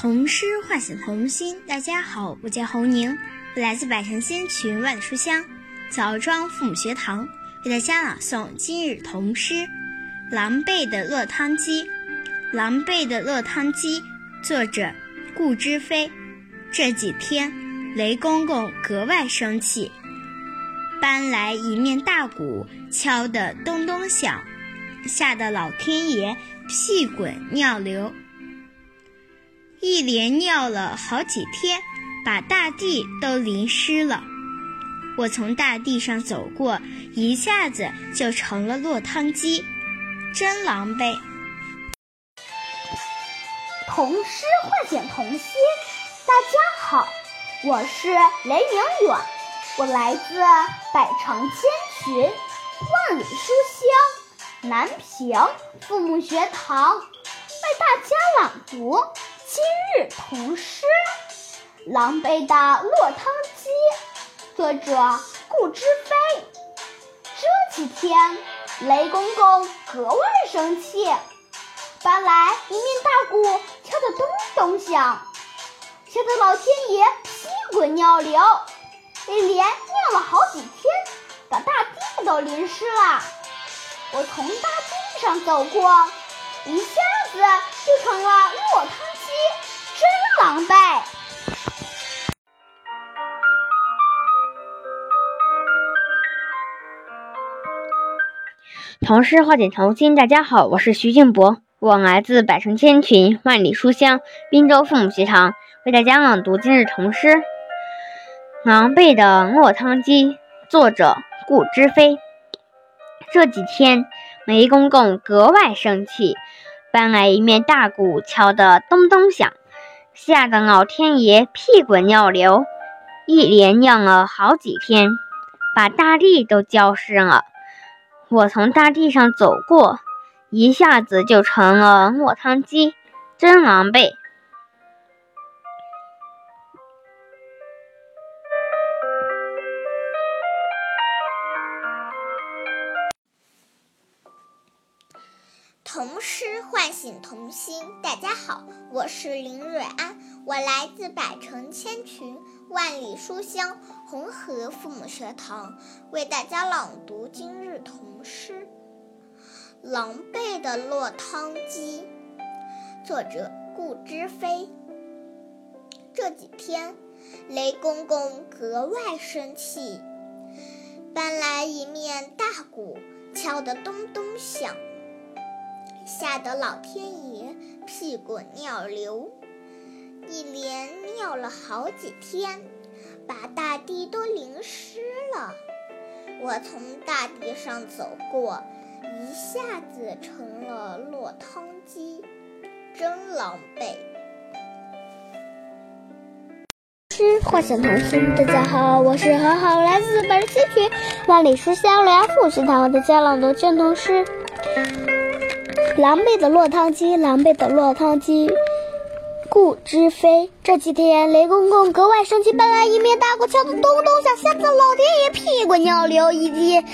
童诗唤醒童心。大家好，我叫侯宁，我来自百城千群万书香枣庄父母学堂，为大家朗诵今日童诗《狼狈的落汤鸡》。狼狈的落汤鸡，作者顾之飞。这几天，雷公公格外生气，搬来一面大鼓，敲得咚咚响，吓得老天爷屁滚尿流。一连尿了好几天，把大地都淋湿了。我从大地上走过，一下子就成了落汤鸡，真狼狈。童诗唤醒童心，大家好，我是雷明远，我来自百城千群，万里书香南平父母学堂，为大家朗读。今日童诗《狼狈的落汤鸡》，作者顾之飞。这几天，雷公公格外生气，搬来一面大鼓，敲得咚咚响，吓得老天爷屁滚尿流，一连尿了好几天，把大地都淋湿了。我从大地上走过，一下子就成了落汤。狼狈！童诗化解童心。大家好，我是徐静博，我来自百城千群万里书香滨州父母学堂，为大家朗读今日童诗《狼狈的落汤鸡》，作者顾之飞。这几天，雷公公格外生气，搬来一面大鼓，敲得咚咚响。吓得老天爷屁滚尿流，一连尿了好几天，把大地都浇湿了。我从大地上走过，一下子就成了落汤鸡，真狼狈。童诗唤醒童心。大家好，我是林瑞安，我来自百城千群万里书香红河父母学堂，为大家朗读今日童诗《狼狈的落汤鸡》，作者顾之飞。这几天，雷公公格外生气，搬来一面大鼓，敲得咚咚响。吓得老天爷屁滚尿流，一连尿了好几天，把大地都淋湿了。我从大地上走过，一下子成了落汤鸡，真狼狈。诗唤醒童心，大家好，我是何好，来自百城千群万里书香辽富学堂的家朗读卷童诗。狼狈的落汤鸡，狼狈的落汤鸡。顾之飞。这几天，雷公公格外生气，搬来一面大鼓，敲得咚咚响，吓得老天爷屁滚尿流，以及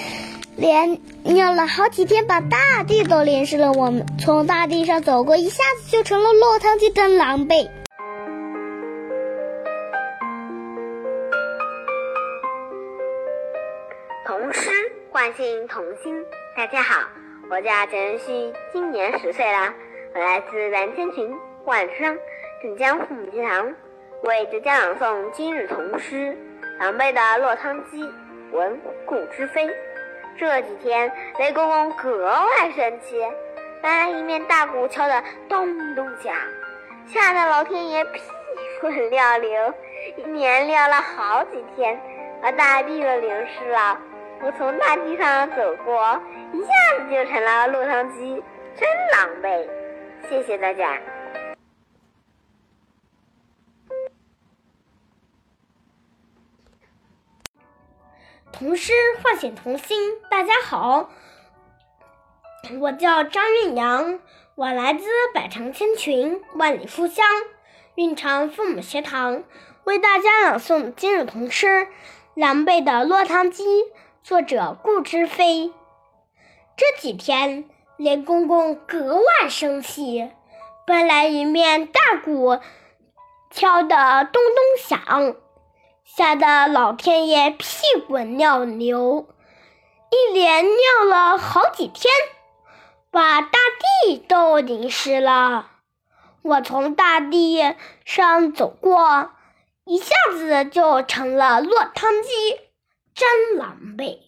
连尿了好几天，把大地都淋湿了。我们从大地上走过，一下子就成了落汤鸡，真狼狈。童诗唤醒童心，大家好。我叫陈仁旭，今年十岁了。我来自蓝千群万山镇江父母学堂，为大家朗诵今日童诗《狼狈的落汤鸡》。文顾之飞。这几天，雷公公格外生气，搬来一面大鼓，敲得咚咚响，吓得老天爷屁滚尿流，一连尿了好几天，把大地都淋湿了。我从大地上走过，一下子就成了落汤鸡，真狼狈。谢谢大家。童诗唤醒童心，大家好，我叫张运阳，我来自百城千群万里书香运城父母学堂，为大家朗诵今日童诗《狼狈的落汤鸡》。作者顾之飞。这几天，连公公格外生气，搬来一面大鼓，敲得咚咚响，吓得老天爷屁滚尿流，一连尿了好几天，把大地都淋湿了。我从大地上走过，一下子就成了落汤鸡，真狼狈。